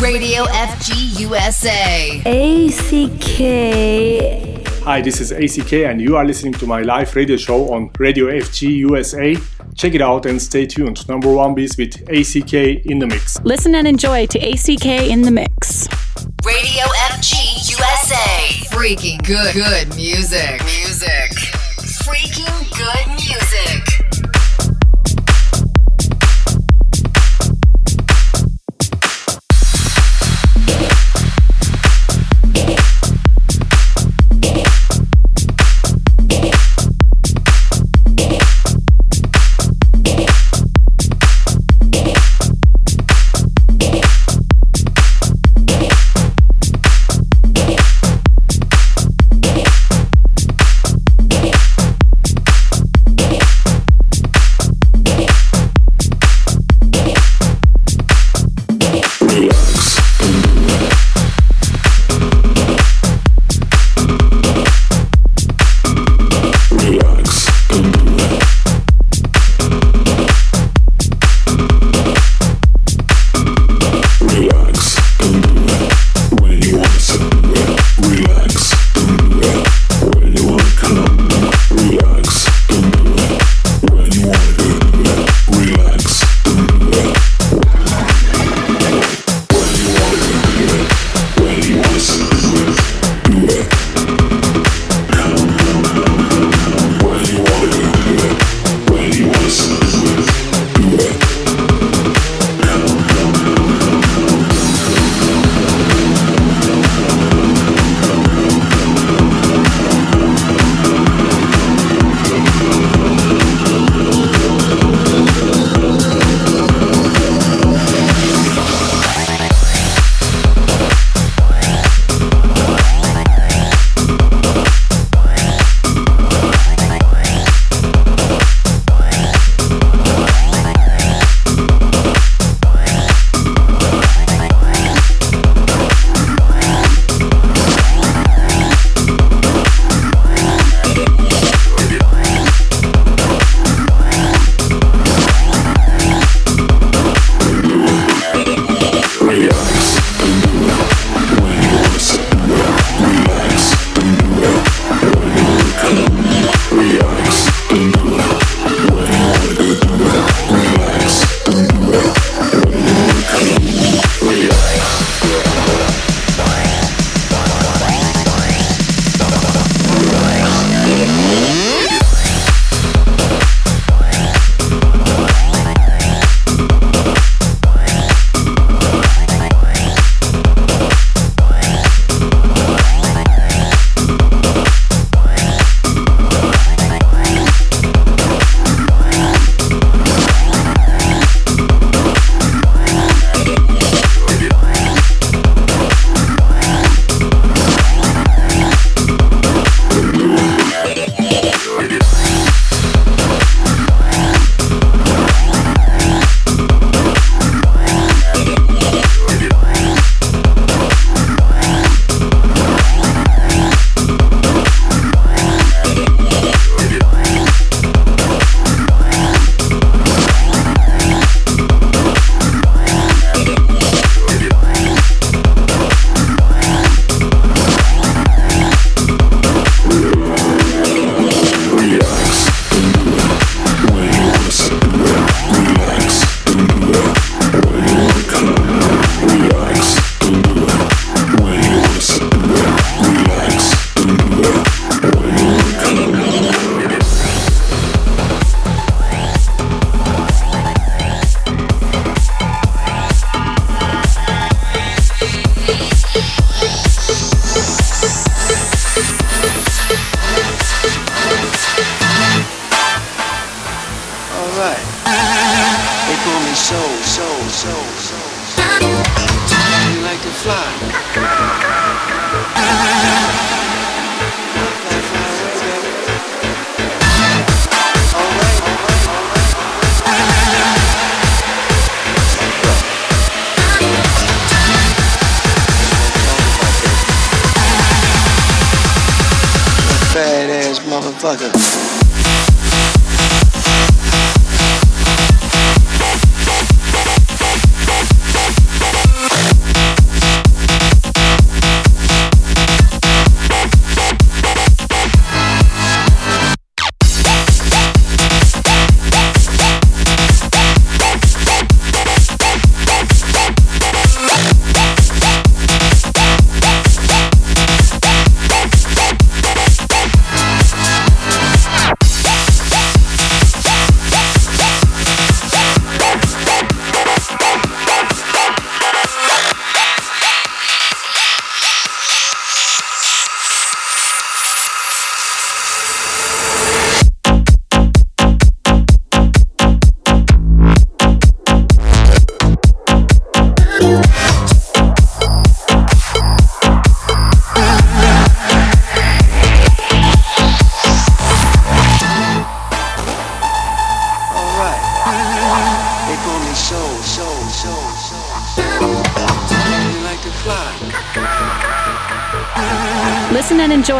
Radio FG USA. ACK. Hi, this is ACK, and you are listening to my live radio show on Radio FG USA. Check it out and stay tuned. Number one beats with ACK in the mix. Listen and enjoy to ACK in the mix. Radio FG USA. Freaking good, good music. Music. Freaking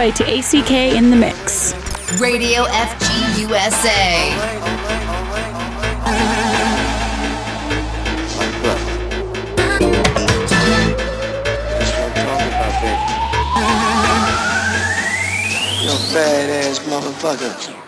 Listen and enjoy to ACK in the Mix. Radio FG USA. Yo, fat ass motherfucker.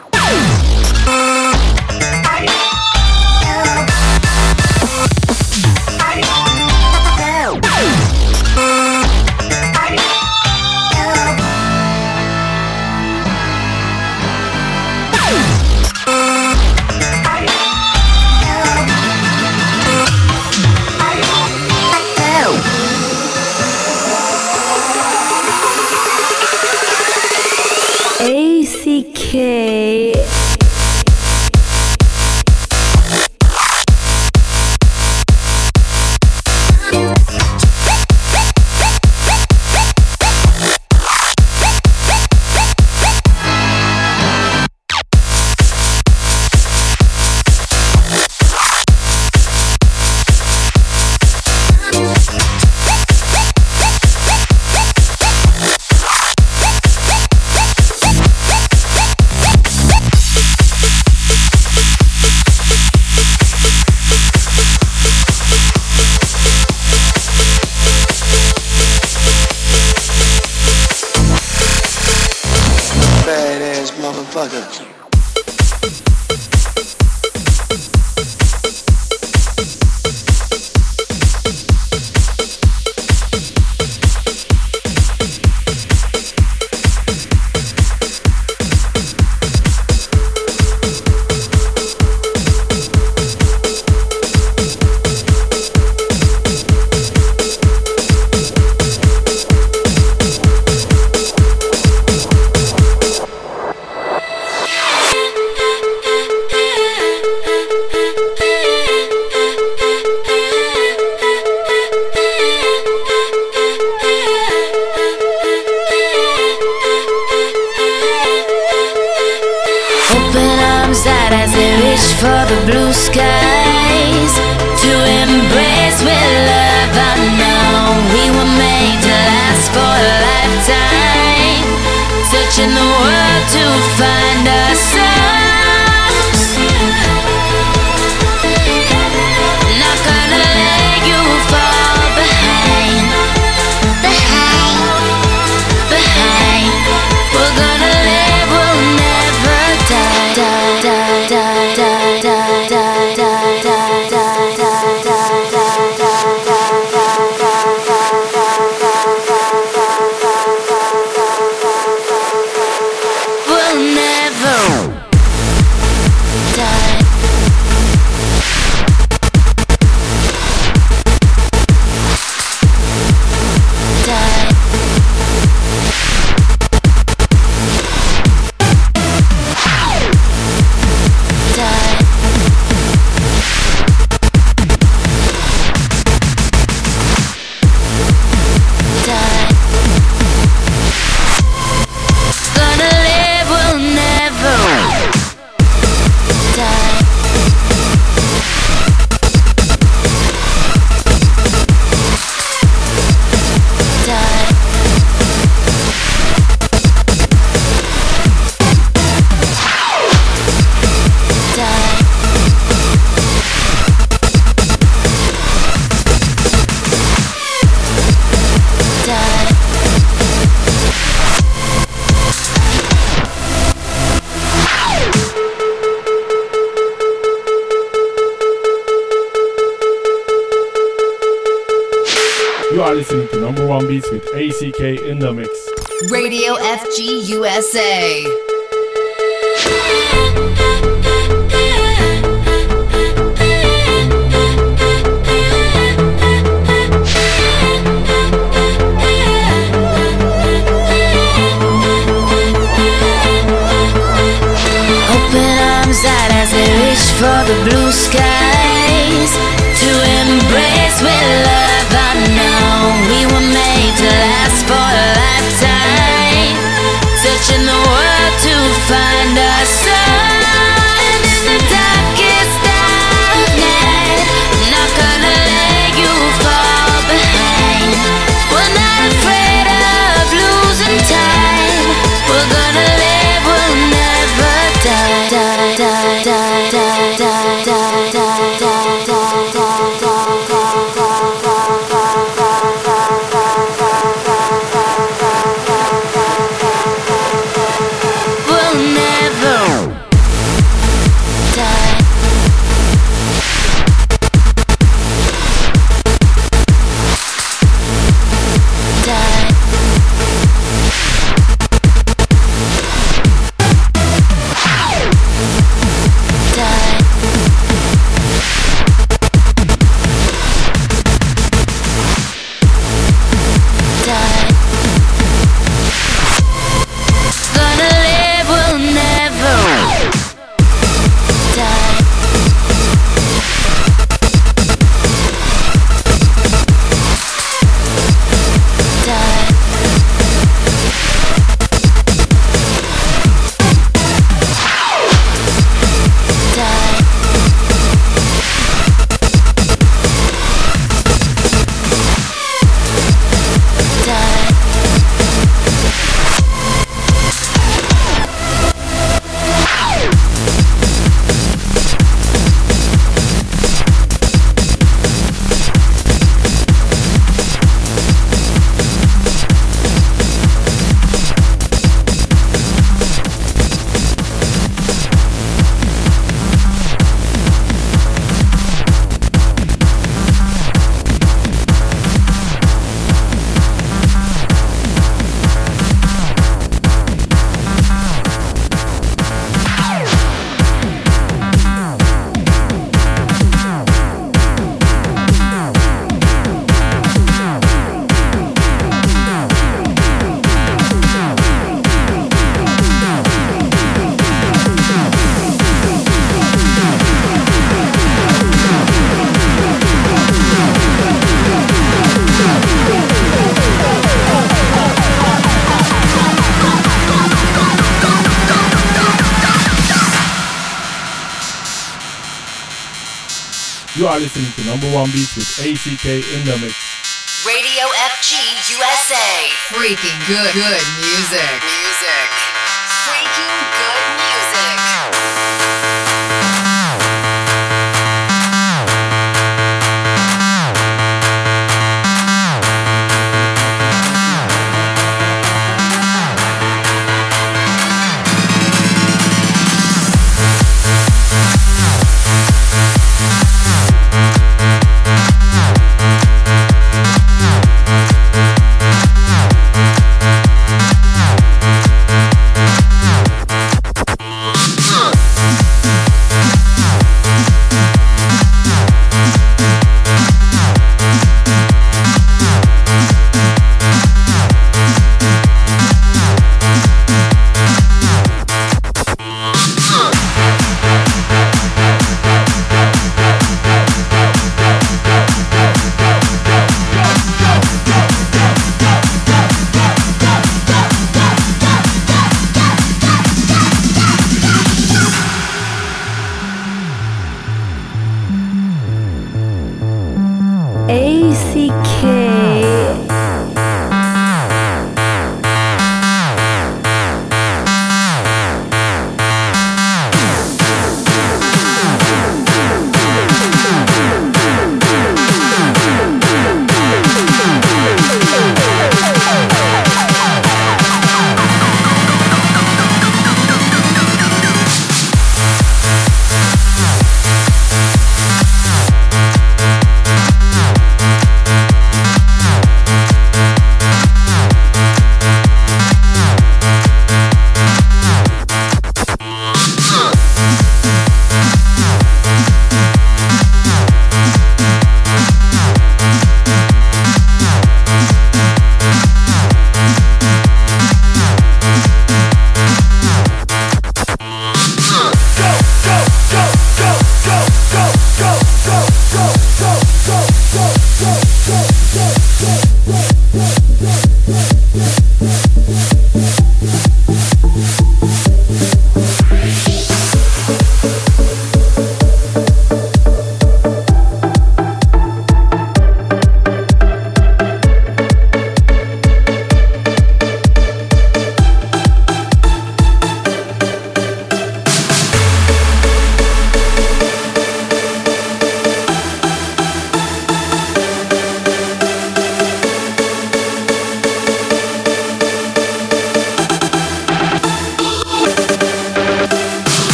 Are listening to number one beats with ACK in the mix. Radio FG USA. Freaking good, good music. Music.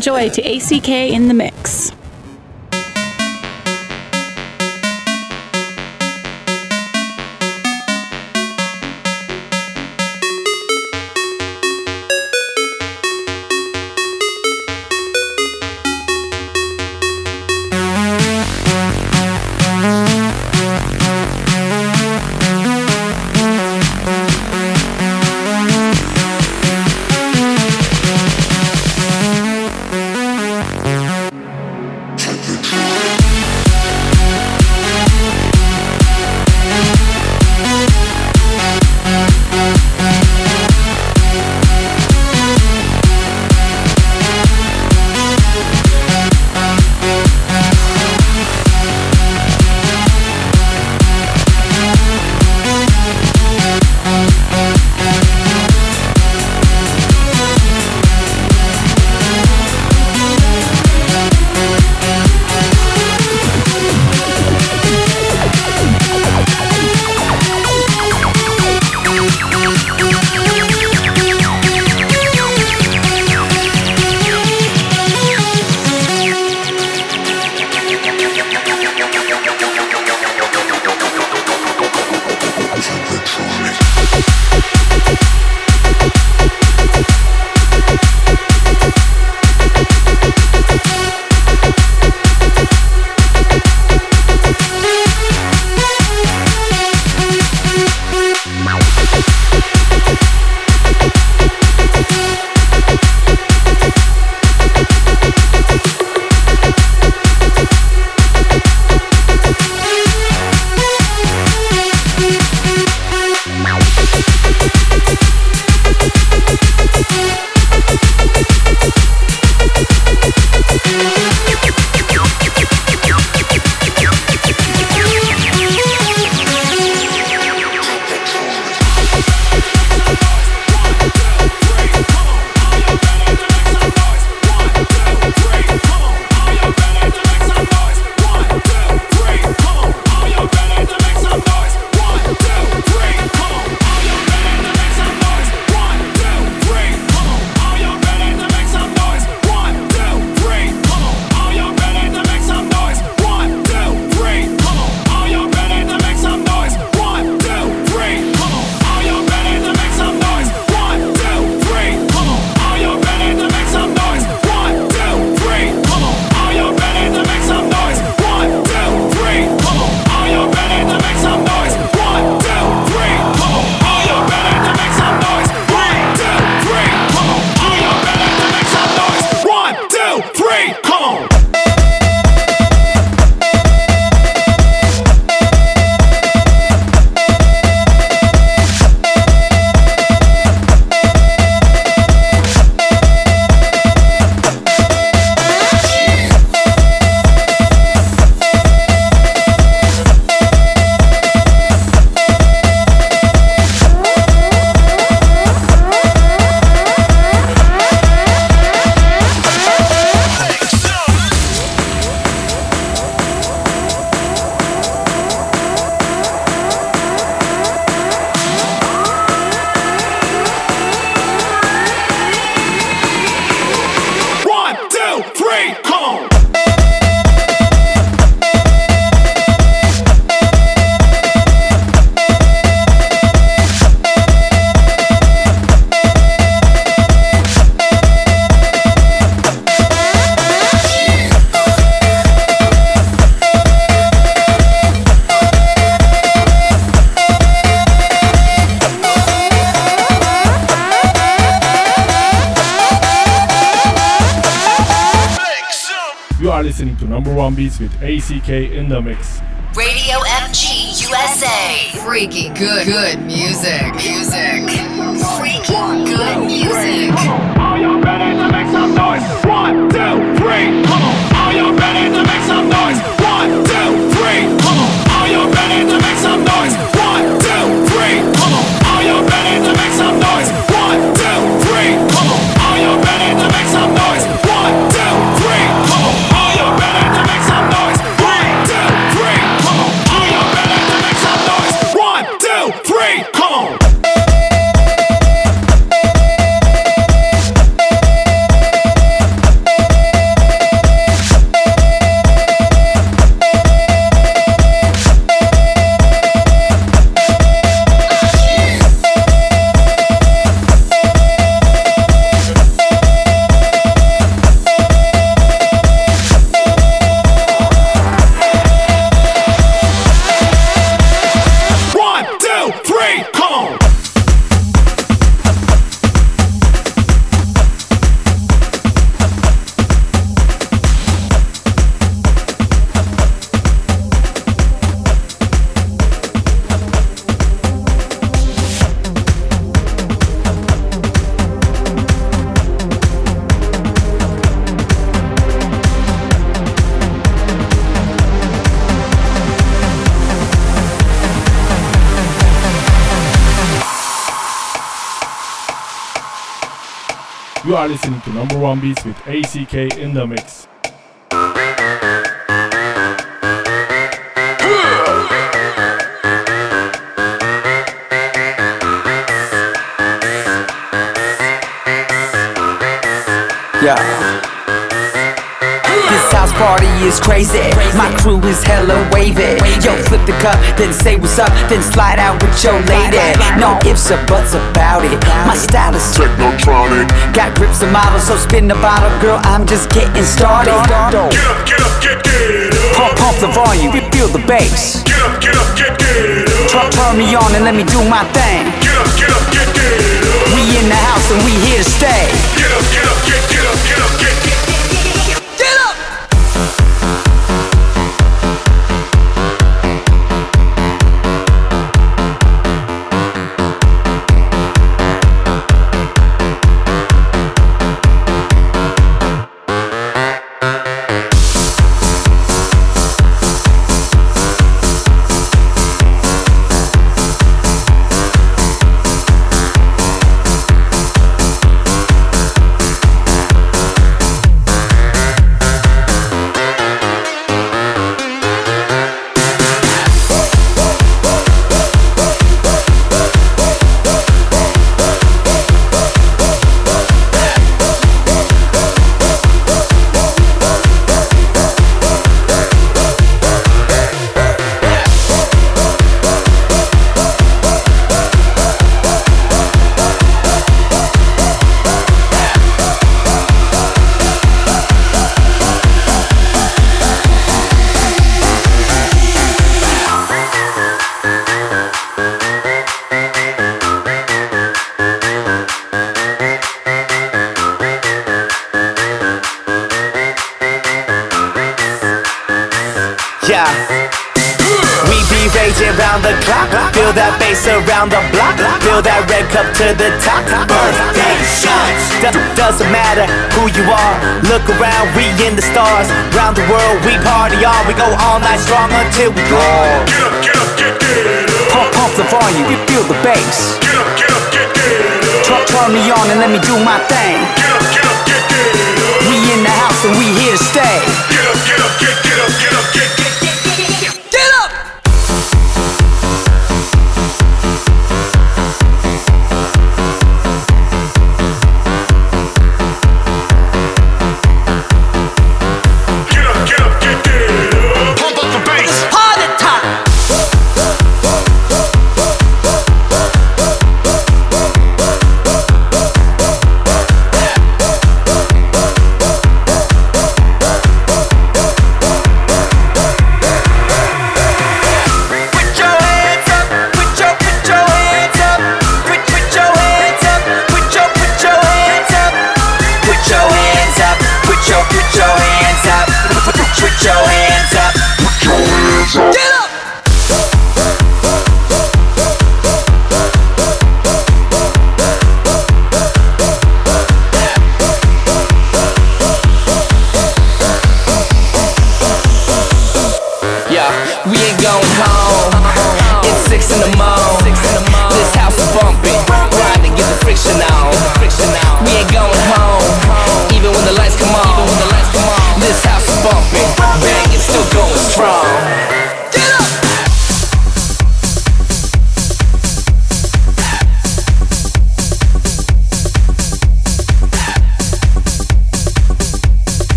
Enjoy to ACK in the Mix. To number one beats with ACK in the mix. Radio FG USA. Freaky good, good music. Music. Freaking good music. Are you ready to make some noise? One, two, three, come on. Are you ready to make some noise? One, two, three, come on. Are you ready to make some noise? One, two, three, come on. Are you ready to make some noise? One beats with ACK in the mix. Yeah. Party is crazy. My crew is hella wavy. Yo, flip the cup, then say what's up, then slide out with your lady. No ifs or buts about it. My style is technotronic. Got grips and models, so spin the bottle, girl. I'm just getting started. Get up, get up, get, get up. Pump, pump the volume, feel the bass. Get up, get up, get, get up. Turn, turn me on and let me do my thing. Get up, get up, get, get up. We in the house and we here to stay. Get up, get up, get, get up, get up, get, get, Get be raging round the clock. Feel that bass around the block. Feel that red cup to the top. Birthday shots. Do- doesn't matter who you are. Look around, we in the stars. Round the world, we party on. We go all night strong until we draw. get up, get up, get, get up. Pump, pump the volume, we feel the bass. Get up, get up, get, get up. Turn, turn me on and let me do my thing. Get up, get up, get, get up. We in the house and we here to stay. Get up, get up, get, get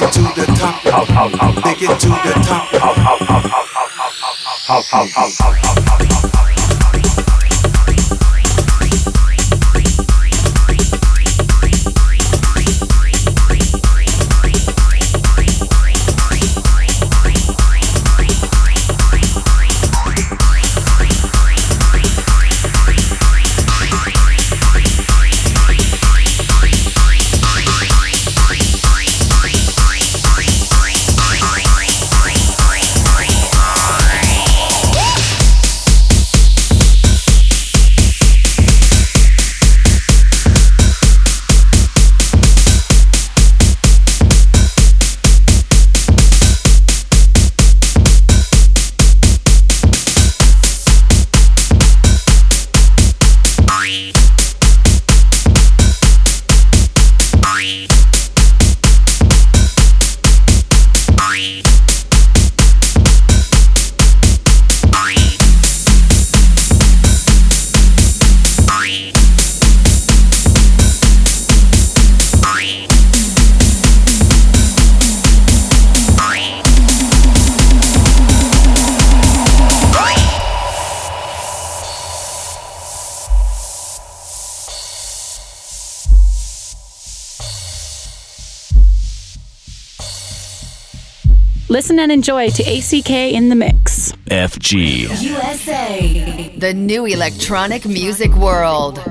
get to the top. They get to the top. Listen and enjoy to ACK in the Mix. FG. USA. The new electronic music world.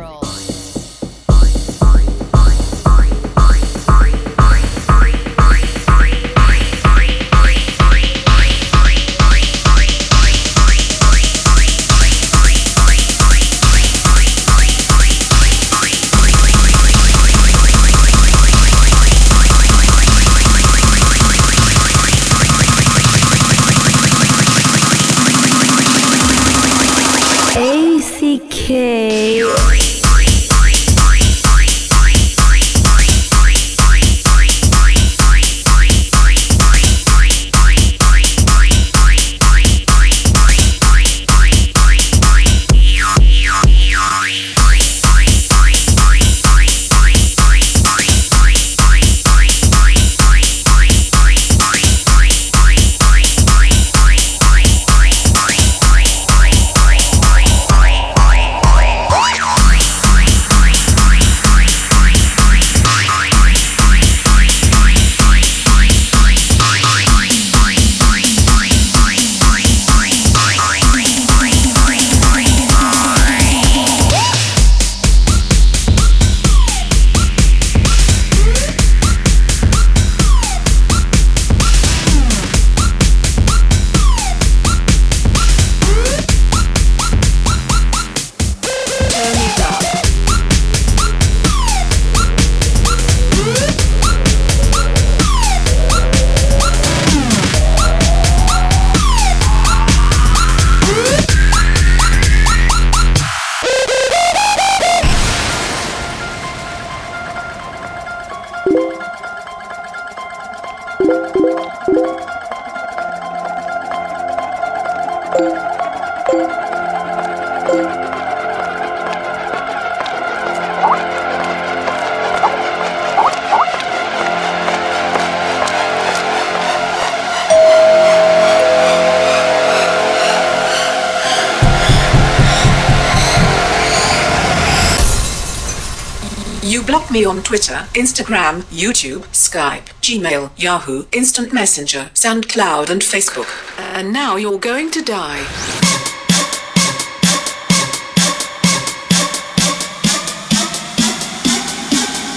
You blocked me on Twitter, Instagram, YouTube, Skype, Gmail, Yahoo, Instant Messenger, SoundCloud, and Facebook. And now you're going to die.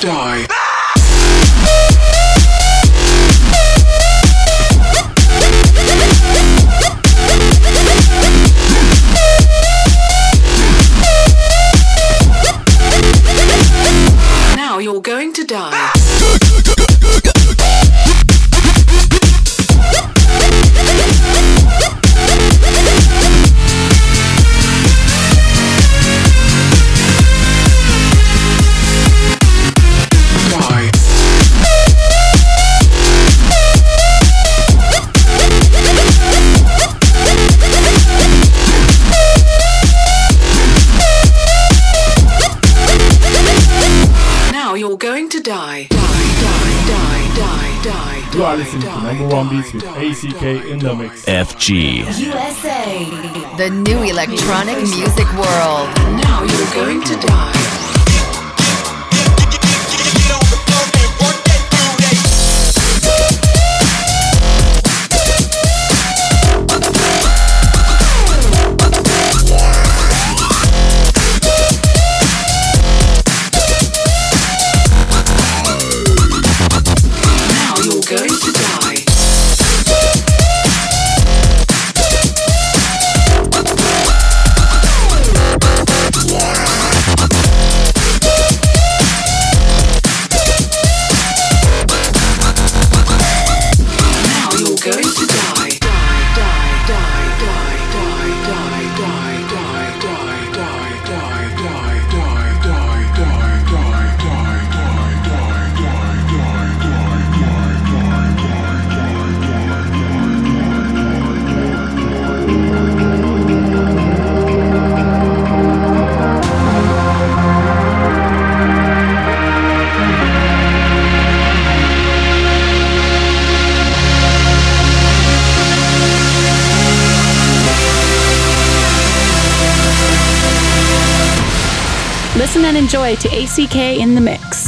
Die. Die. You are die, listening to number one beats with die, ACK in the mix. FG. USA. The new electronic music world. Now you're going to die. Enjoy to ACK in the Mix.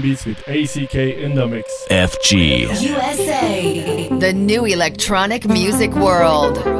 To number one beats with ACK in the mix. FG. USA, the new electronic music world.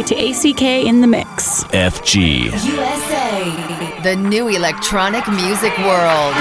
Enjoy to ACK in the Mix. FG. USA, the new electronic music world.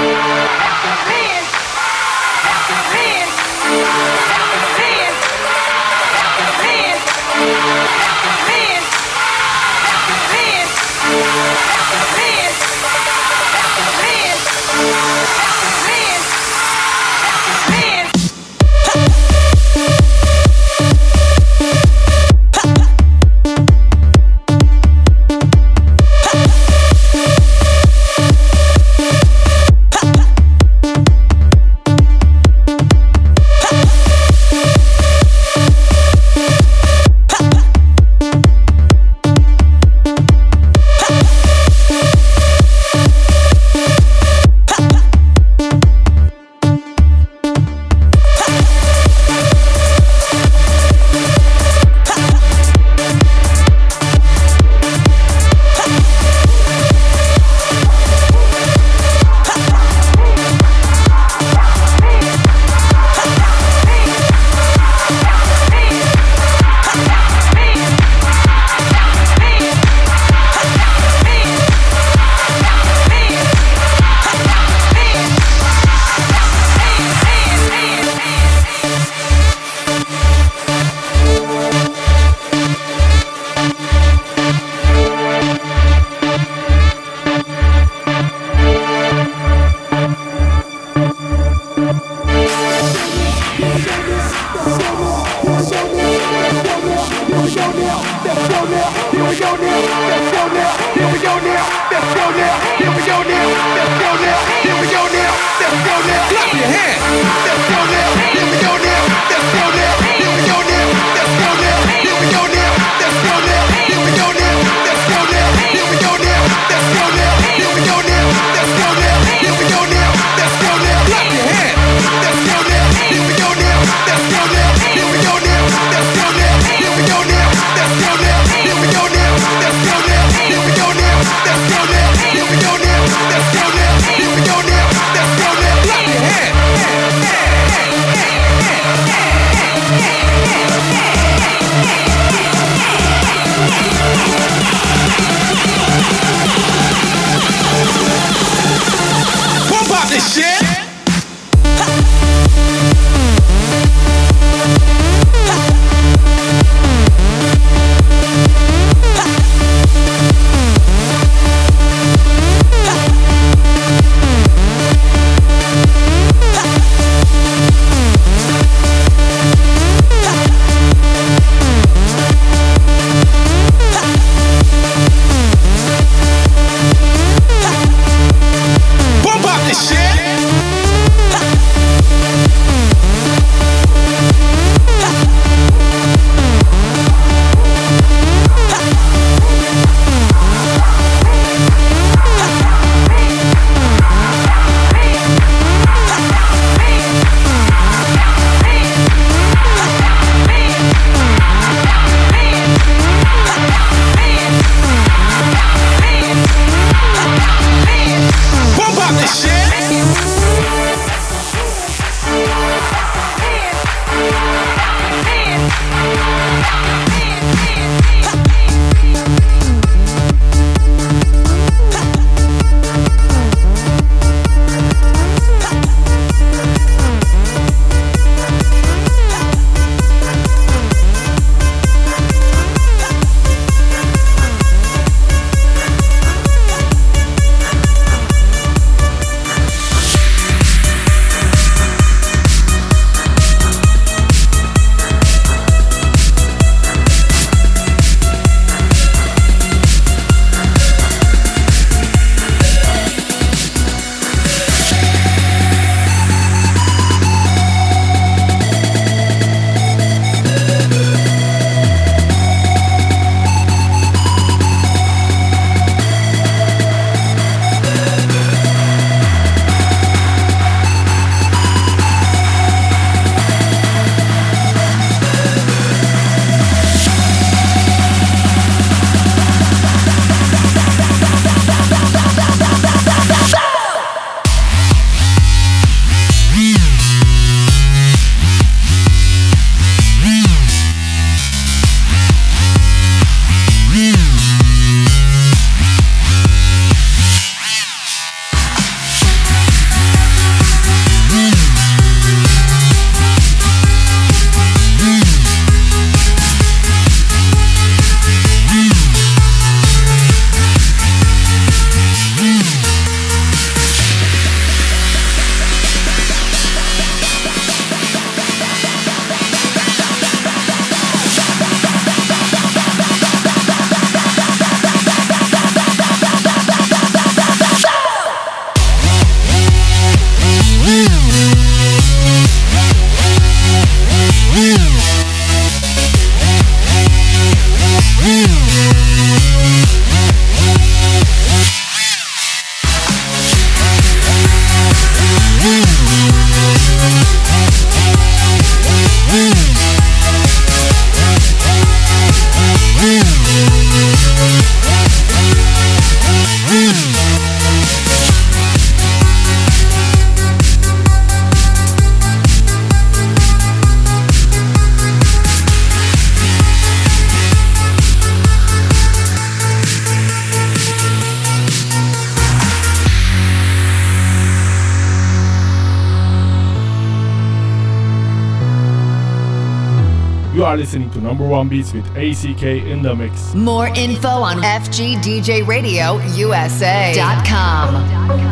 Listening to number one beats with ACK in the mix. More info on FGDJRadioUSA.com.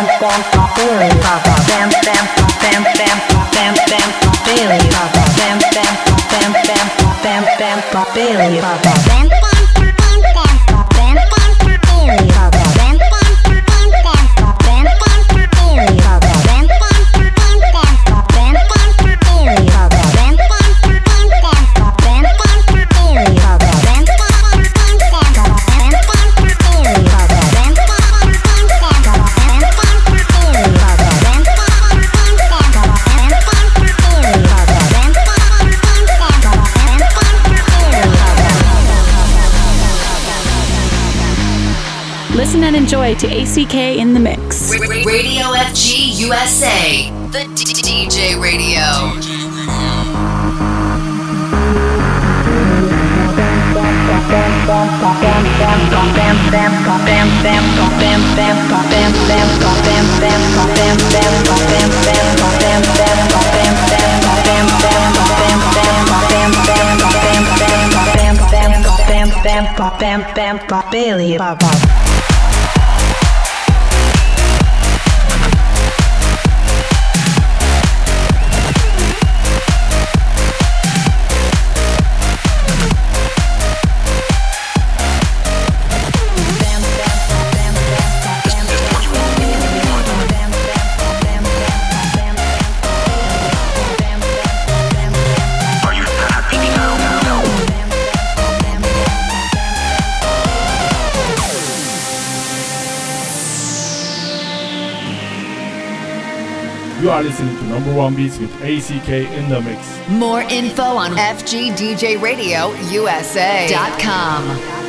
Billy, Billy, Billy, Billy, enjoy to ACK in the Mix. Radio FG USA, the D- DJ radio. Bailey, bam, bam. You are listening to number one beats with ACK in the mix. More info on FGDJRadioUSA.com.